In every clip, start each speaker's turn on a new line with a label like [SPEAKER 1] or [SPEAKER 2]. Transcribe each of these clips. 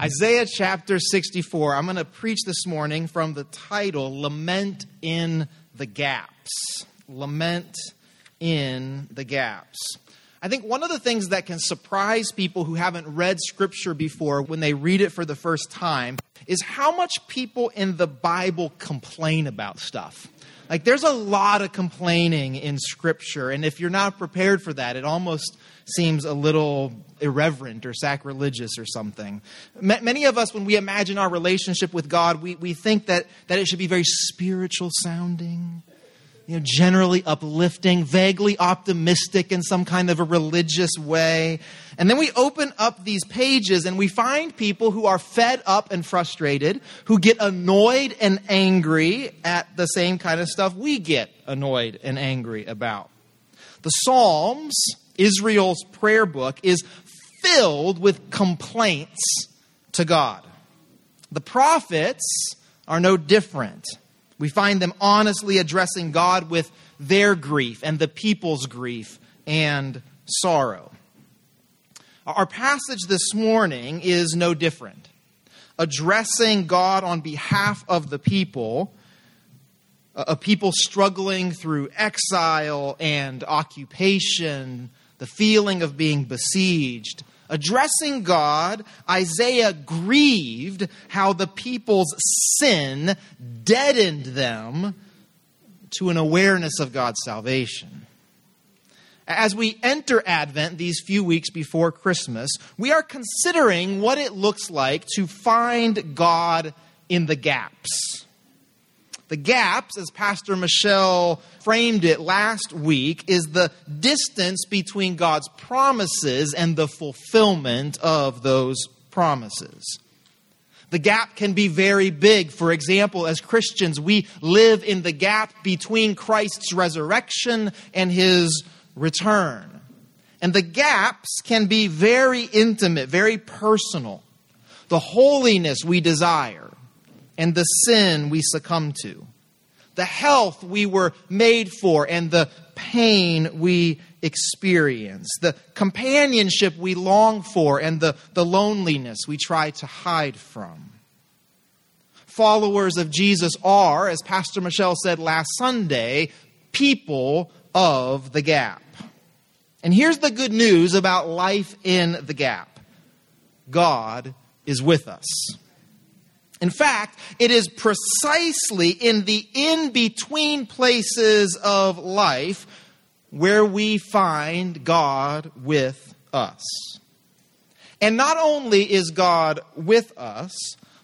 [SPEAKER 1] Isaiah chapter 64. I'm going to preach this morning from the title Lament in the Gaps. Lament in the Gaps. I think one of the things that can surprise people who haven't read scripture before when they read it for the first time is how much people in the Bible complain about stuff. Like, there's a lot of complaining in scripture, and if you're not prepared for that, it almost seems a little irreverent or sacrilegious or something. Many of us, when we imagine our relationship with God, we, we think that, that it should be very spiritual sounding, you know, generally uplifting, vaguely optimistic in some kind of a religious way. And then we open up these pages and we find people who are fed up and frustrated, who get annoyed and angry at the same kind of stuff we get annoyed and angry about. The Psalms Israel's prayer book is filled with complaints to God. The prophets are no different. We find them honestly addressing God with their grief and the people's grief and sorrow. Our passage this morning is no different. Addressing God on behalf of the people a people struggling through exile and occupation, the feeling of being besieged. Addressing God, Isaiah grieved how the people's sin deadened them to an awareness of God's salvation. As we enter Advent, these few weeks before Christmas, we are considering what it looks like to find God in the gaps the gaps, as Pastor Michelle framed it last week, is the distance between God's promises and the fulfillment of those promises. The gap can be very big. For example, as Christians, we live in the gap between Christ's resurrection and his return. And the gaps can be very intimate, very personal. The holiness we desire, and the sin we succumb to, the health we were made for, and the pain we experience, the companionship we long for, and the, the loneliness we try to hide from. Followers of Jesus are, as Pastor Michelle said last Sunday, people of the gap. And here's the good news about life in the gap God is with us. In fact, it is precisely in the in between places of life where we find God with us. And not only is God with us,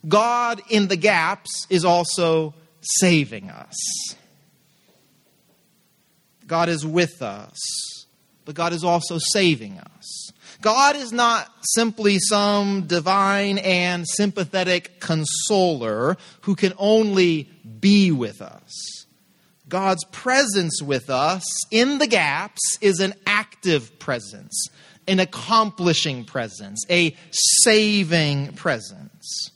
[SPEAKER 1] God in the gaps is also saving us. God is with us, but God is also saving us. God is not simply some divine and sympathetic consoler who can only be with us. God's presence with us in the gaps is an active presence, an accomplishing presence, a saving presence.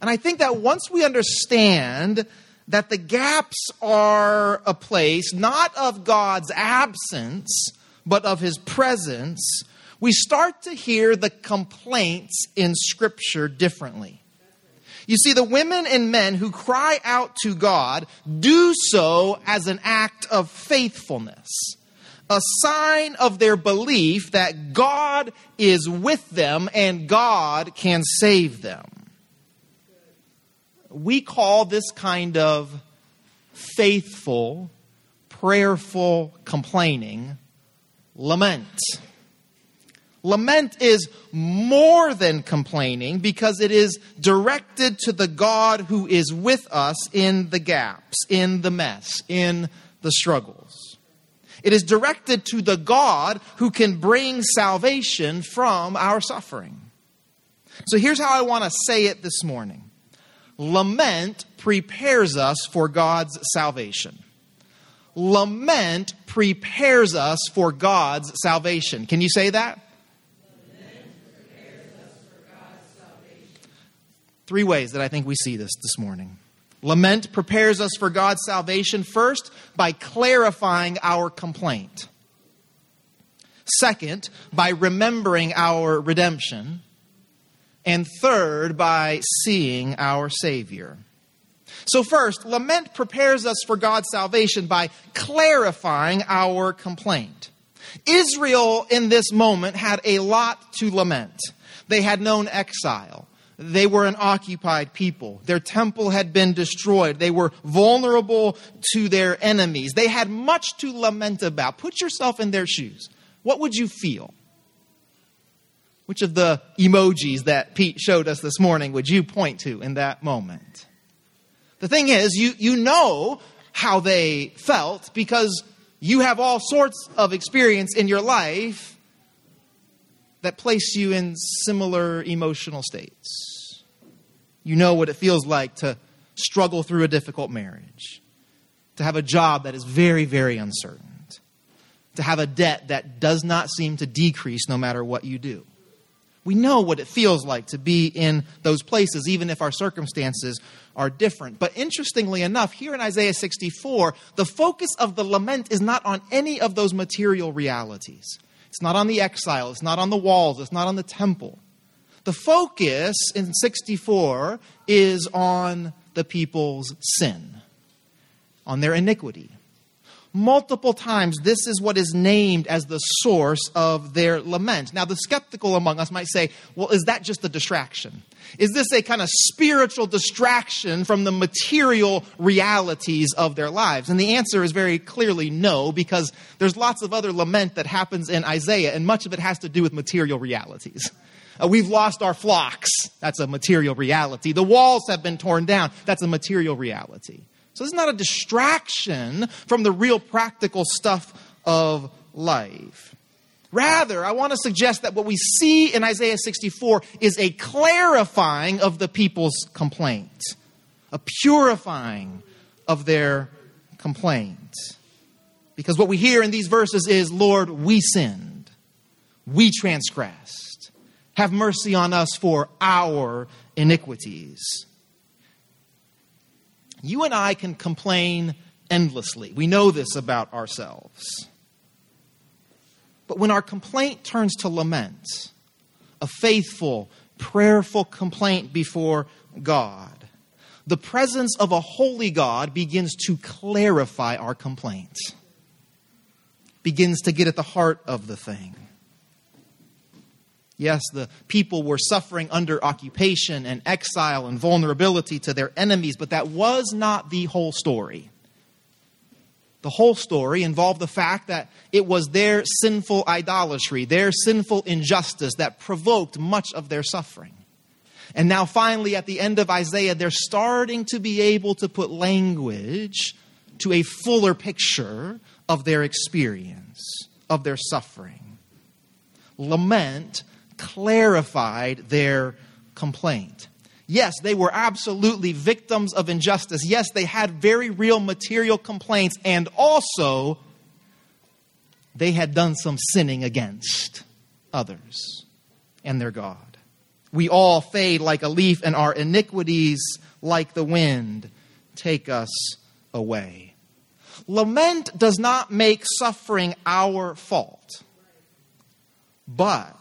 [SPEAKER 1] And I think that once we understand that the gaps are a place not of God's absence, but of his presence, we start to hear the complaints in Scripture differently. You see, the women and men who cry out to God do so as an act of faithfulness, a sign of their belief that God is with them and God can save them. We call this kind of faithful, prayerful complaining lament. Lament is more than complaining because it is directed to the God who is with us in the gaps, in the mess, in the struggles. It is directed to the God who can bring salvation from our suffering. So here's how I want to say it this morning Lament prepares us for God's salvation. Lament prepares us for God's salvation. Can you say that? Three ways that I think we see this this morning. Lament prepares us for God's salvation first by clarifying our complaint. Second, by remembering our redemption. and third, by seeing our Savior. So, first, lament prepares us for God's salvation by clarifying our complaint. Israel in this moment had a lot to lament. They had known exile. They were an occupied people. Their temple had been destroyed. They were vulnerable to their enemies. They had much to lament about. Put yourself in their shoes. What would you feel? Which of the emojis that Pete showed us this morning would you point to in that moment? The thing is, you, you know how they felt because you have all sorts of experience in your life that place you in similar emotional states. You know what it feels like to struggle through a difficult marriage, to have a job that is very, very uncertain, to have a debt that does not seem to decrease no matter what you do. We know what it feels like to be in those places, even if our circumstances are different. But interestingly enough, here in Isaiah 64, the focus of the lament is not on any of those material realities. It's not on the exile, it's not on the walls, it's not on the temple. The focus in 64 is on the people's sin, on their iniquity multiple times, this is what is named as the source of their lament. Now, the skeptical among us might say, well, is that just a distraction? Is this a kind of spiritual distraction from the material realities of their lives? And the answer is very clearly no, because there's lots of other lament that happens in Isaiah, and much of it has to do with material realities. Uh, we've lost our flocks. That's a material reality. The walls have been torn down. That's a material reality. So this is not a distraction from the real practical stuff of life. Rather, I want to suggest that what we see in Isaiah 64 is a clarifying of the people's complaint, a purifying of their complaint. Because what we hear in these verses is Lord, we sinned, we transgressed. Have mercy on us for our iniquities. You and I can complain endlessly. We know this about ourselves. But when our complaint turns to lament, a faithful, prayerful complaint before God, the presence of a holy God begins to clarify our complaint, begins to get at the heart of the thing. Yes, the people were suffering under occupation and exile and vulnerability to their enemies, but that was not the whole story. The whole story involved the fact that it was their sinful idolatry, their sinful injustice that provoked much of their suffering. And now, finally, at the end of Isaiah, they're starting to be able to put language to a fuller picture of their experience, of their suffering. Lament clarified their complaint. Yes, they were absolutely victims of injustice. Yes, they had very real material complaints, and also they had done some sinning against others and their God. We all fade like a leaf, and our iniquities, like the wind, take us away. Lament does not make suffering our fault, but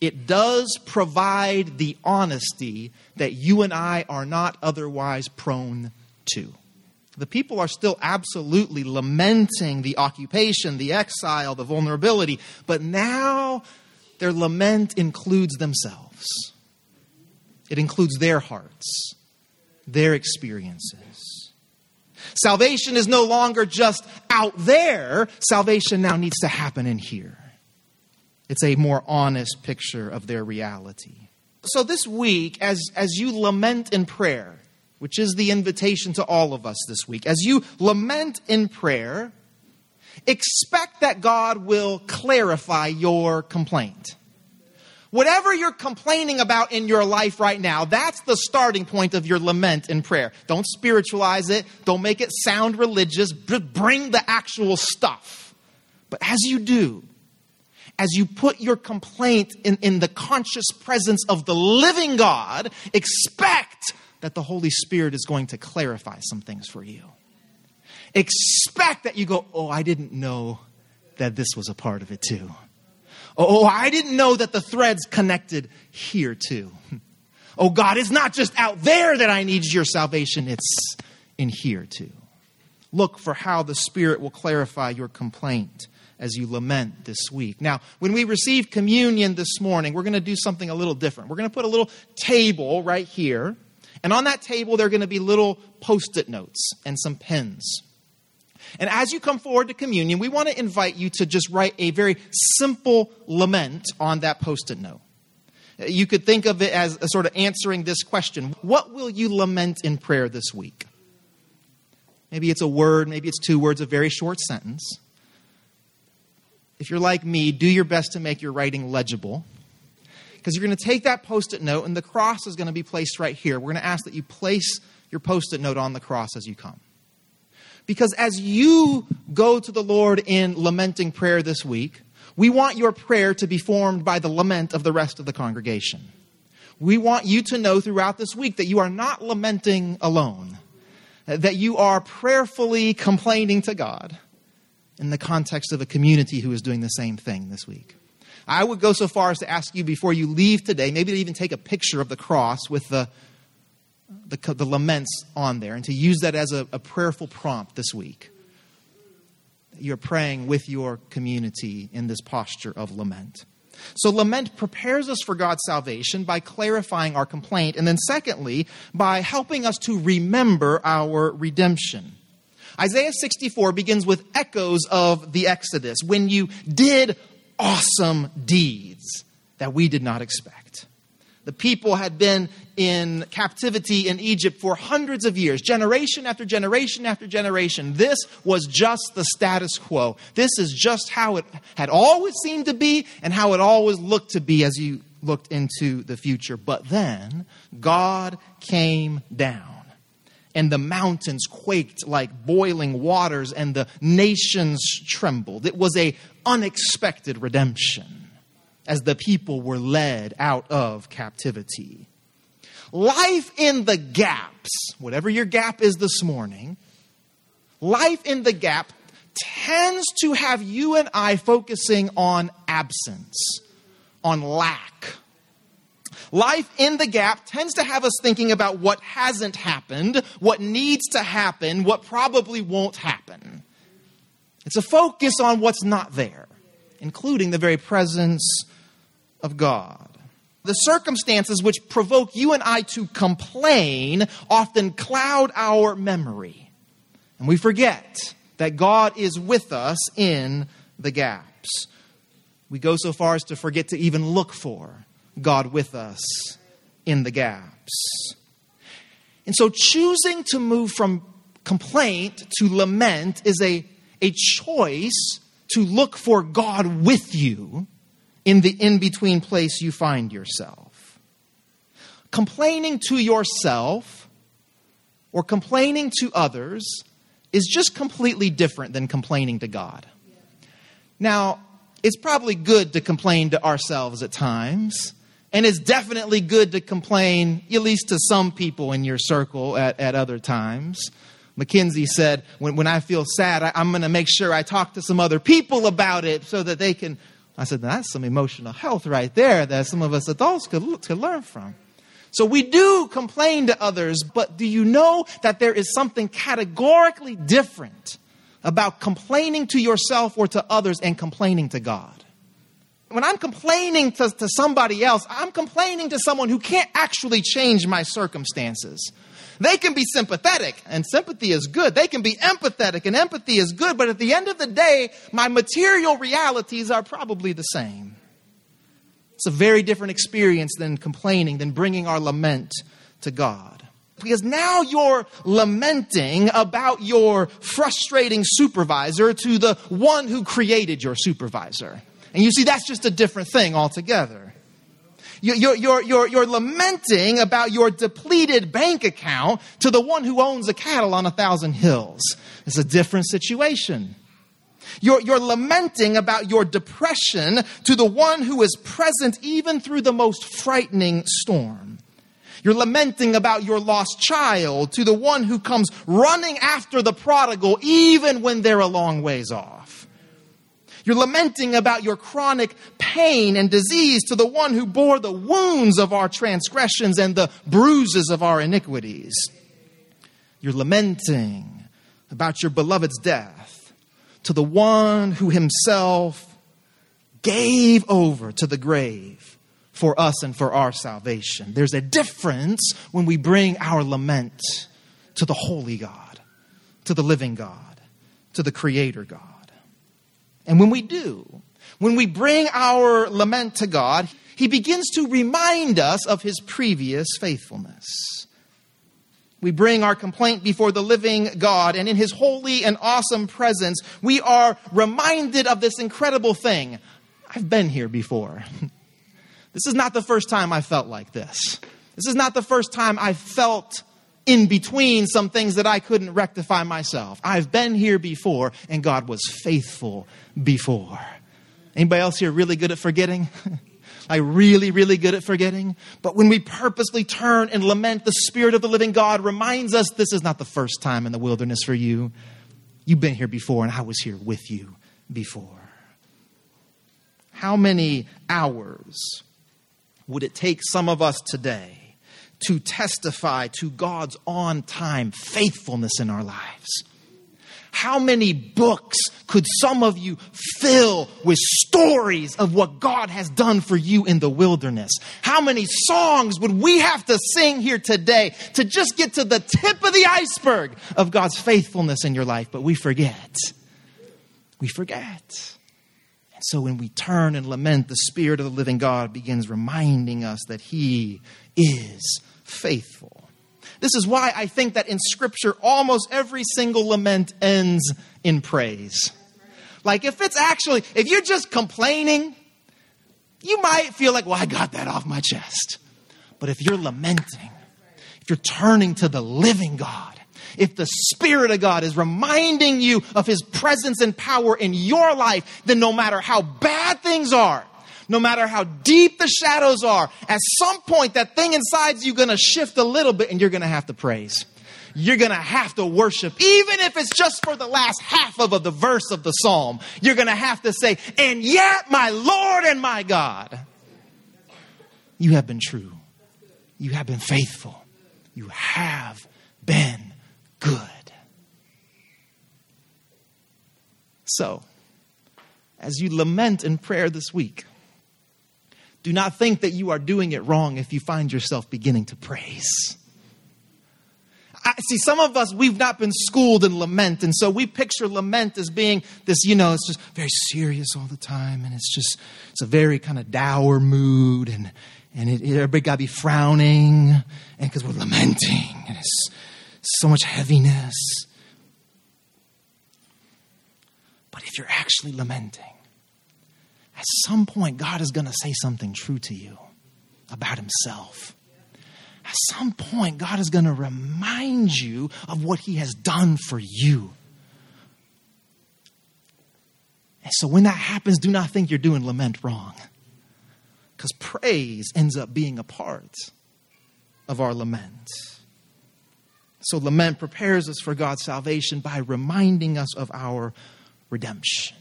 [SPEAKER 1] it does provide the honesty that you and I are not otherwise prone to. The people are still absolutely lamenting the occupation, the exile, the vulnerability, but now their lament includes themselves. It includes their hearts, their experiences. Salvation is no longer just out there, salvation now needs to happen in here. It's a more honest picture of their reality. So, this week, as, as you lament in prayer, which is the invitation to all of us this week, as you lament in prayer, expect that God will clarify your complaint. Whatever you're complaining about in your life right now, that's the starting point of your lament in prayer. Don't spiritualize it, don't make it sound religious, bring the actual stuff. But as you do, as you put your complaint in, in the conscious presence of the living God, expect that the Holy Spirit is going to clarify some things for you. Expect that you go, Oh, I didn't know that this was a part of it too. Oh, I didn't know that the threads connected here too. Oh God, it's not just out there that I need your salvation, it's in here too. Look for how the Spirit will clarify your complaint as you lament this week. Now, when we receive communion this morning, we're going to do something a little different. We're going to put a little table right here, and on that table, there are going to be little post it notes and some pens. And as you come forward to communion, we want to invite you to just write a very simple lament on that post it note. You could think of it as a sort of answering this question What will you lament in prayer this week? Maybe it's a word, maybe it's two words, a very short sentence. If you're like me, do your best to make your writing legible. Because you're going to take that post it note, and the cross is going to be placed right here. We're going to ask that you place your post it note on the cross as you come. Because as you go to the Lord in lamenting prayer this week, we want your prayer to be formed by the lament of the rest of the congregation. We want you to know throughout this week that you are not lamenting alone that you are prayerfully complaining to God in the context of a community who is doing the same thing this week. I would go so far as to ask you before you leave today, maybe to even take a picture of the cross with the, the, the laments on there and to use that as a, a prayerful prompt this week. You're praying with your community in this posture of lament. So, lament prepares us for God's salvation by clarifying our complaint, and then, secondly, by helping us to remember our redemption. Isaiah 64 begins with echoes of the Exodus when you did awesome deeds that we did not expect. The people had been in captivity in Egypt for hundreds of years, generation after generation after generation. This was just the status quo. This is just how it had always seemed to be and how it always looked to be as you looked into the future. But then God came down. And the mountains quaked like boiling waters, and the nations trembled. It was a unexpected redemption as the people were led out of captivity. Life in the gaps, whatever your gap is this morning, life in the gap tends to have you and I focusing on absence, on lack. Life in the gap tends to have us thinking about what hasn't happened, what needs to happen, what probably won't happen. It's a focus on what's not there, including the very presence of God. The circumstances which provoke you and I to complain often cloud our memory. And we forget that God is with us in the gaps. We go so far as to forget to even look for God with us in the gaps. And so choosing to move from complaint to lament is a, a choice to look for God with you in the in between place you find yourself. Complaining to yourself or complaining to others is just completely different than complaining to God. Now, it's probably good to complain to ourselves at times, and it's definitely good to complain, at least to some people in your circle at, at other times. Mackenzie said, when, when I feel sad, I, I'm going to make sure I talk to some other people about it so that they can I said, that's some emotional health right there that some of us adults could, could learn from. So we do complain to others, but do you know that there is something categorically different about complaining to yourself or to others and complaining to God? When I'm complaining to, to somebody else, I'm complaining to someone who can't actually change my circumstances. They can be sympathetic, and sympathy is good. They can be empathetic, and empathy is good. But at the end of the day, my material realities are probably the same. It's a very different experience than complaining, than bringing our lament to God. Because now you're lamenting about your frustrating supervisor to the one who created your supervisor. And you see, that's just a different thing altogether. You're, you're, you're, you're lamenting about your depleted bank account to the one who owns a cattle on a thousand hills. It's a different situation. You're, you're lamenting about your depression to the one who is present even through the most frightening storm. You're lamenting about your lost child to the one who comes running after the prodigal even when they're a long ways off. You're lamenting about your chronic pain and disease to the one who bore the wounds of our transgressions and the bruises of our iniquities. You're lamenting about your beloved's death to the one who himself gave over to the grave for us and for our salvation. There's a difference when we bring our lament to the holy God, to the living God, to the creator God. And when we do, when we bring our lament to God, He begins to remind us of His previous faithfulness. We bring our complaint before the living God, and in His holy and awesome presence, we are reminded of this incredible thing. I've been here before. This is not the first time I felt like this. This is not the first time I felt in between some things that I couldn't rectify myself. I've been here before, and God was faithful before. Anybody else here really good at forgetting? like really, really good at forgetting? But when we purposely turn and lament, the Spirit of the living God reminds us this is not the first time in the wilderness for you. You've been here before, and I was here with you before. How many hours would it take some of us today to testify to God's on time faithfulness in our lives. How many books could some of you fill with stories of what God has done for you in the wilderness? How many songs would we have to sing here today to just get to the tip of the iceberg of God's faithfulness in your life? But we forget. We forget. And so when we turn and lament, the Spirit of the living God begins reminding us that He is faithful. This is why I think that in Scripture, almost every single lament ends in praise. Like, if it's actually, if you're just complaining, you might feel like, well, I got that off my chest. But if you're lamenting, if you're turning to the living God, if the Spirit of God is reminding you of His presence and power in your life, then no matter how bad things are, no matter how deep the shadows are, at some point that thing inside you is going to shift a little bit and you're going to have to praise. You're going to have to worship, even if it's just for the last half of the verse of the psalm. You're going to have to say, and yet my Lord and my God, you have been true. You have been faithful. You have been good. So, as you lament in prayer this week, do not think that you are doing it wrong if you find yourself beginning to praise. I, see, some of us, we've not been schooled in lament, and so we picture lament as being this, you know, it's just very serious all the time, and it's just, it's a very kind of dour mood, and, and it, everybody got to be frowning, and because we're lamenting, and it's so much heaviness. But if you're actually lamenting, at some point, God is going to say something true to you about Himself. At some point, God is going to remind you of what He has done for you. And so, when that happens, do not think you're doing lament wrong. Because praise ends up being a part of our lament. So, lament prepares us for God's salvation by reminding us of our redemption.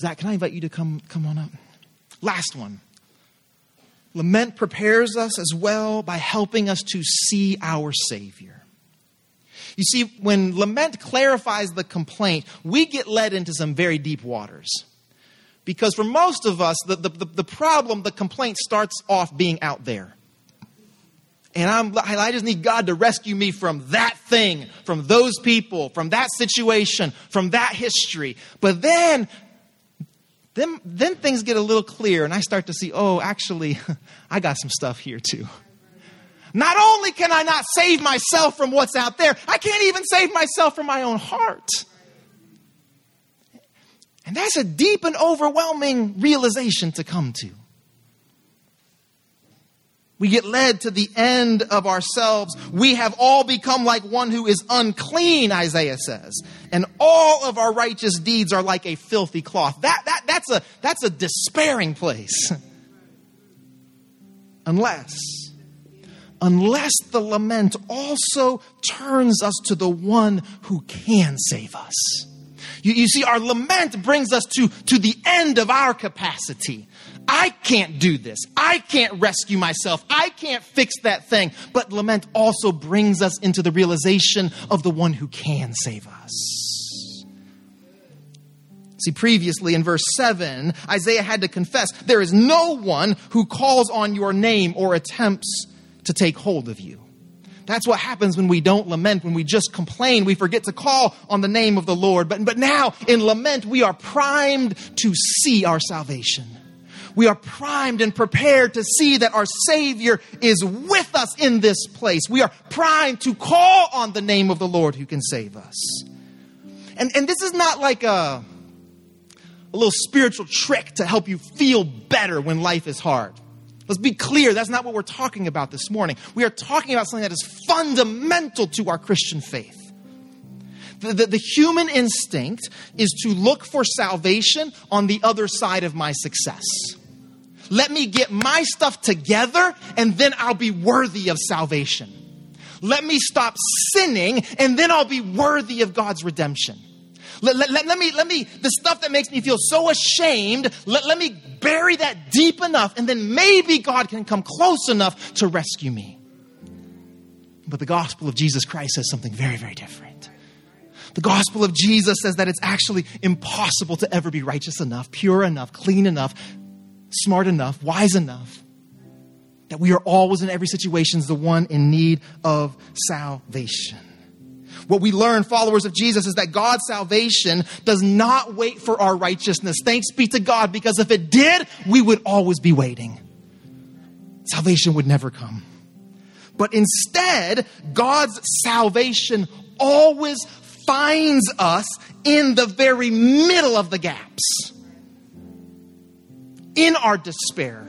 [SPEAKER 1] Zach, can I invite you to come, come on up? Last one. Lament prepares us as well by helping us to see our Savior. You see, when lament clarifies the complaint, we get led into some very deep waters. Because for most of us, the, the, the problem, the complaint starts off being out there. And I'm, I just need God to rescue me from that thing, from those people, from that situation, from that history. But then then, then things get a little clear, and I start to see, oh, actually, I got some stuff here too. Not only can I not save myself from what's out there, I can't even save myself from my own heart. And that's a deep and overwhelming realization to come to. We get led to the end of ourselves. We have all become like one who is unclean, Isaiah says. And all of our righteous deeds are like a filthy cloth. That, that, that's, a, that's a despairing place. unless, unless the lament also turns us to the one who can save us. You, you see, our lament brings us to, to the end of our capacity. I can't do this. I can't rescue myself. I can't fix that thing. But lament also brings us into the realization of the one who can save us. See, previously in verse 7, Isaiah had to confess there is no one who calls on your name or attempts to take hold of you. That's what happens when we don't lament, when we just complain. We forget to call on the name of the Lord. But, but now, in lament, we are primed to see our salvation. We are primed and prepared to see that our Savior is with us in this place. We are primed to call on the name of the Lord who can save us. And, and this is not like a, a little spiritual trick to help you feel better when life is hard. Let's be clear, that's not what we're talking about this morning. We are talking about something that is fundamental to our Christian faith. The, the, the, human instinct is to look for salvation on the other side of my success. Let me get my stuff together and then I'll be worthy of salvation. Let me stop sinning and then I'll be worthy of God's redemption. Let, let, let, let, me, let me, the stuff that makes me feel so ashamed, let, let me bury that deep enough, and then maybe God can come close enough to rescue me. But the gospel of Jesus Christ says something very, very different. The gospel of Jesus says that it's actually impossible to ever be righteous enough, pure enough, clean enough, smart enough, wise enough, that we are always in every situation the one in need of salvation. What we learn, followers of Jesus, is that God's salvation does not wait for our righteousness. Thanks be to God, because if it did, we would always be waiting. Salvation would never come. But instead, God's salvation always finds us in the very middle of the gaps. In our despair,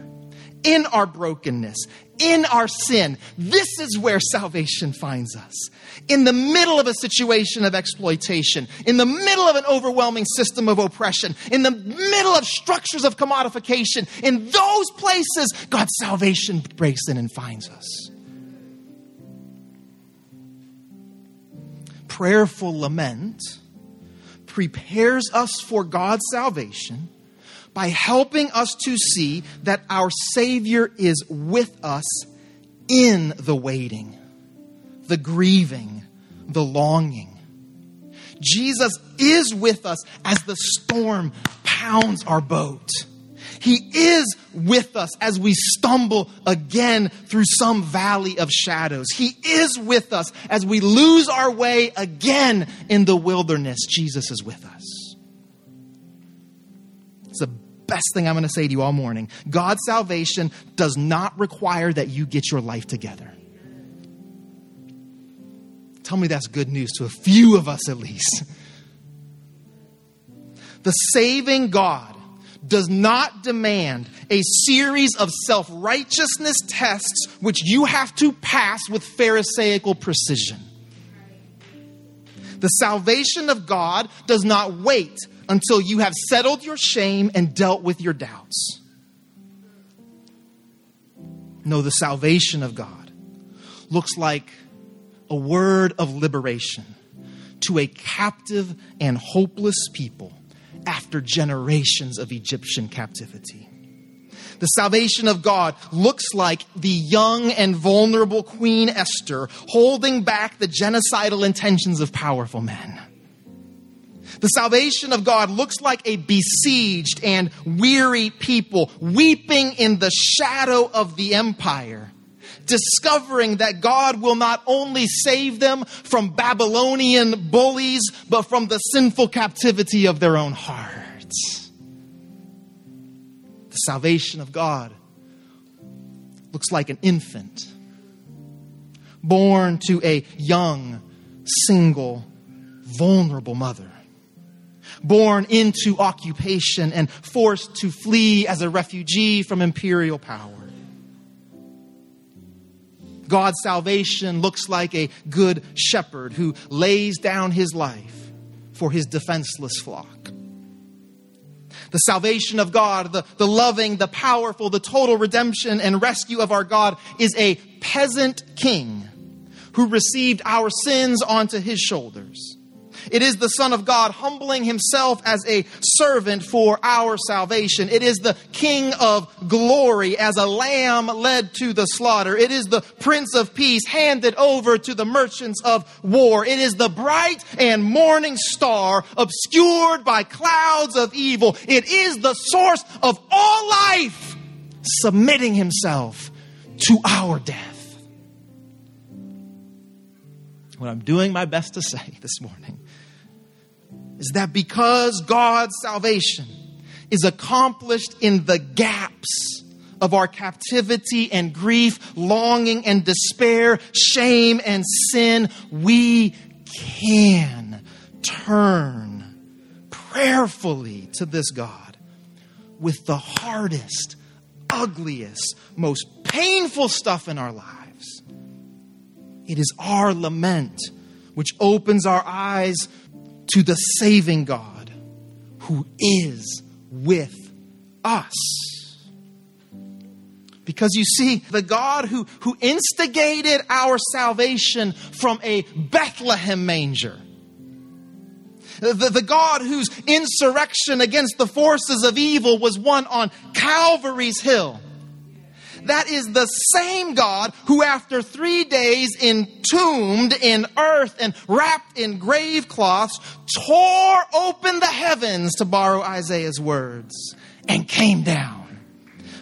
[SPEAKER 1] in our brokenness, in our sin. This is where salvation finds us. In the middle of a situation of exploitation, in the middle of an overwhelming system of oppression, in the middle of structures of commodification, in those places, God's salvation breaks in and finds us. Prayerful lament prepares us for God's salvation by helping us to see that our Savior is with us in the waiting, the grieving, the longing. Jesus is with us as the storm pounds our boat. He is with us as we stumble again through some valley of shadows. He is with us as we lose our way again in the wilderness. Jesus is with us best thing I'm going to say to you all morning. God's salvation does not require that you get your life together. Tell me that's good news to a few of us at least. The saving God does not demand a series of self righteousness tests which you have to pass with Pharisaical precision. The salvation of God does not wait until you have settled your shame and dealt with your doubts. No, the salvation of God looks like a word of liberation to a captive and hopeless people after generations of Egyptian captivity. The salvation of God looks like the young and vulnerable Queen Esther holding back the genocidal intentions of powerful men. The salvation of God looks like a besieged and weary people weeping in the shadow of the empire, discovering that God will not only save them from Babylonian bullies, but from the sinful captivity of their own hearts. The salvation of God looks like an infant born to a young, single, vulnerable mother born into occupation and forced to flee as a refugee from imperial power. God's salvation looks like a good shepherd who lays down his life for his defenseless flock. The salvation of God, the, the loving, the powerful, the total redemption and rescue of our God is a peasant king who received our sins onto his shoulders It is the Son of God humbling himself as a servant for our salvation. It is the King of glory as a lamb led to the slaughter. It is the Prince of Peace handed over to the merchants of war. It is the bright and morning star obscured by clouds of evil. It is the source of all life submitting himself to our death. What I'm doing my best to say this morning is that because God's salvation is accomplished in the gaps of our captivity and grief, longing and despair, shame and sin, we can turn prayerfully to this God with the hardest, ugliest, most painful stuff in our lives. It is our lament which opens our eyes to the saving God who is with us. Because you see, the God who, who instigated our salvation from a Bethlehem manger, the, the God whose insurrection against the forces of evil was won on Calvary's Hill. That is the same God who, after three days entombed in earth and wrapped in grave cloths, tore open the heavens, to borrow Isaiah's words, and came down.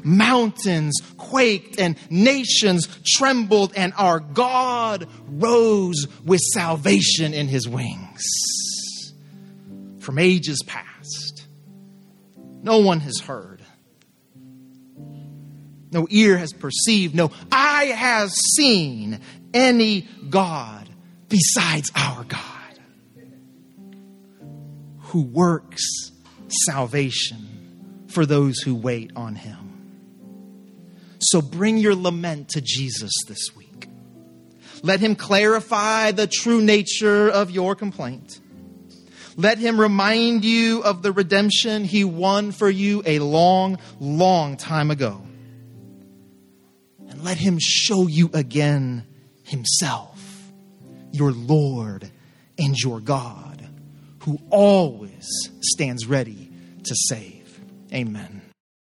[SPEAKER 1] Mountains quaked and nations trembled, and our God rose with salvation in his wings from ages past. No one has heard. No ear has perceived. No eye has seen any God besides our God who works salvation for those who wait on him. So bring your lament to Jesus this week. Let him clarify the true nature of your complaint. Let him remind you of the redemption he won for you a long, long time ago. And let him show you again himself, your Lord and your God, who always stands ready to save. Amen.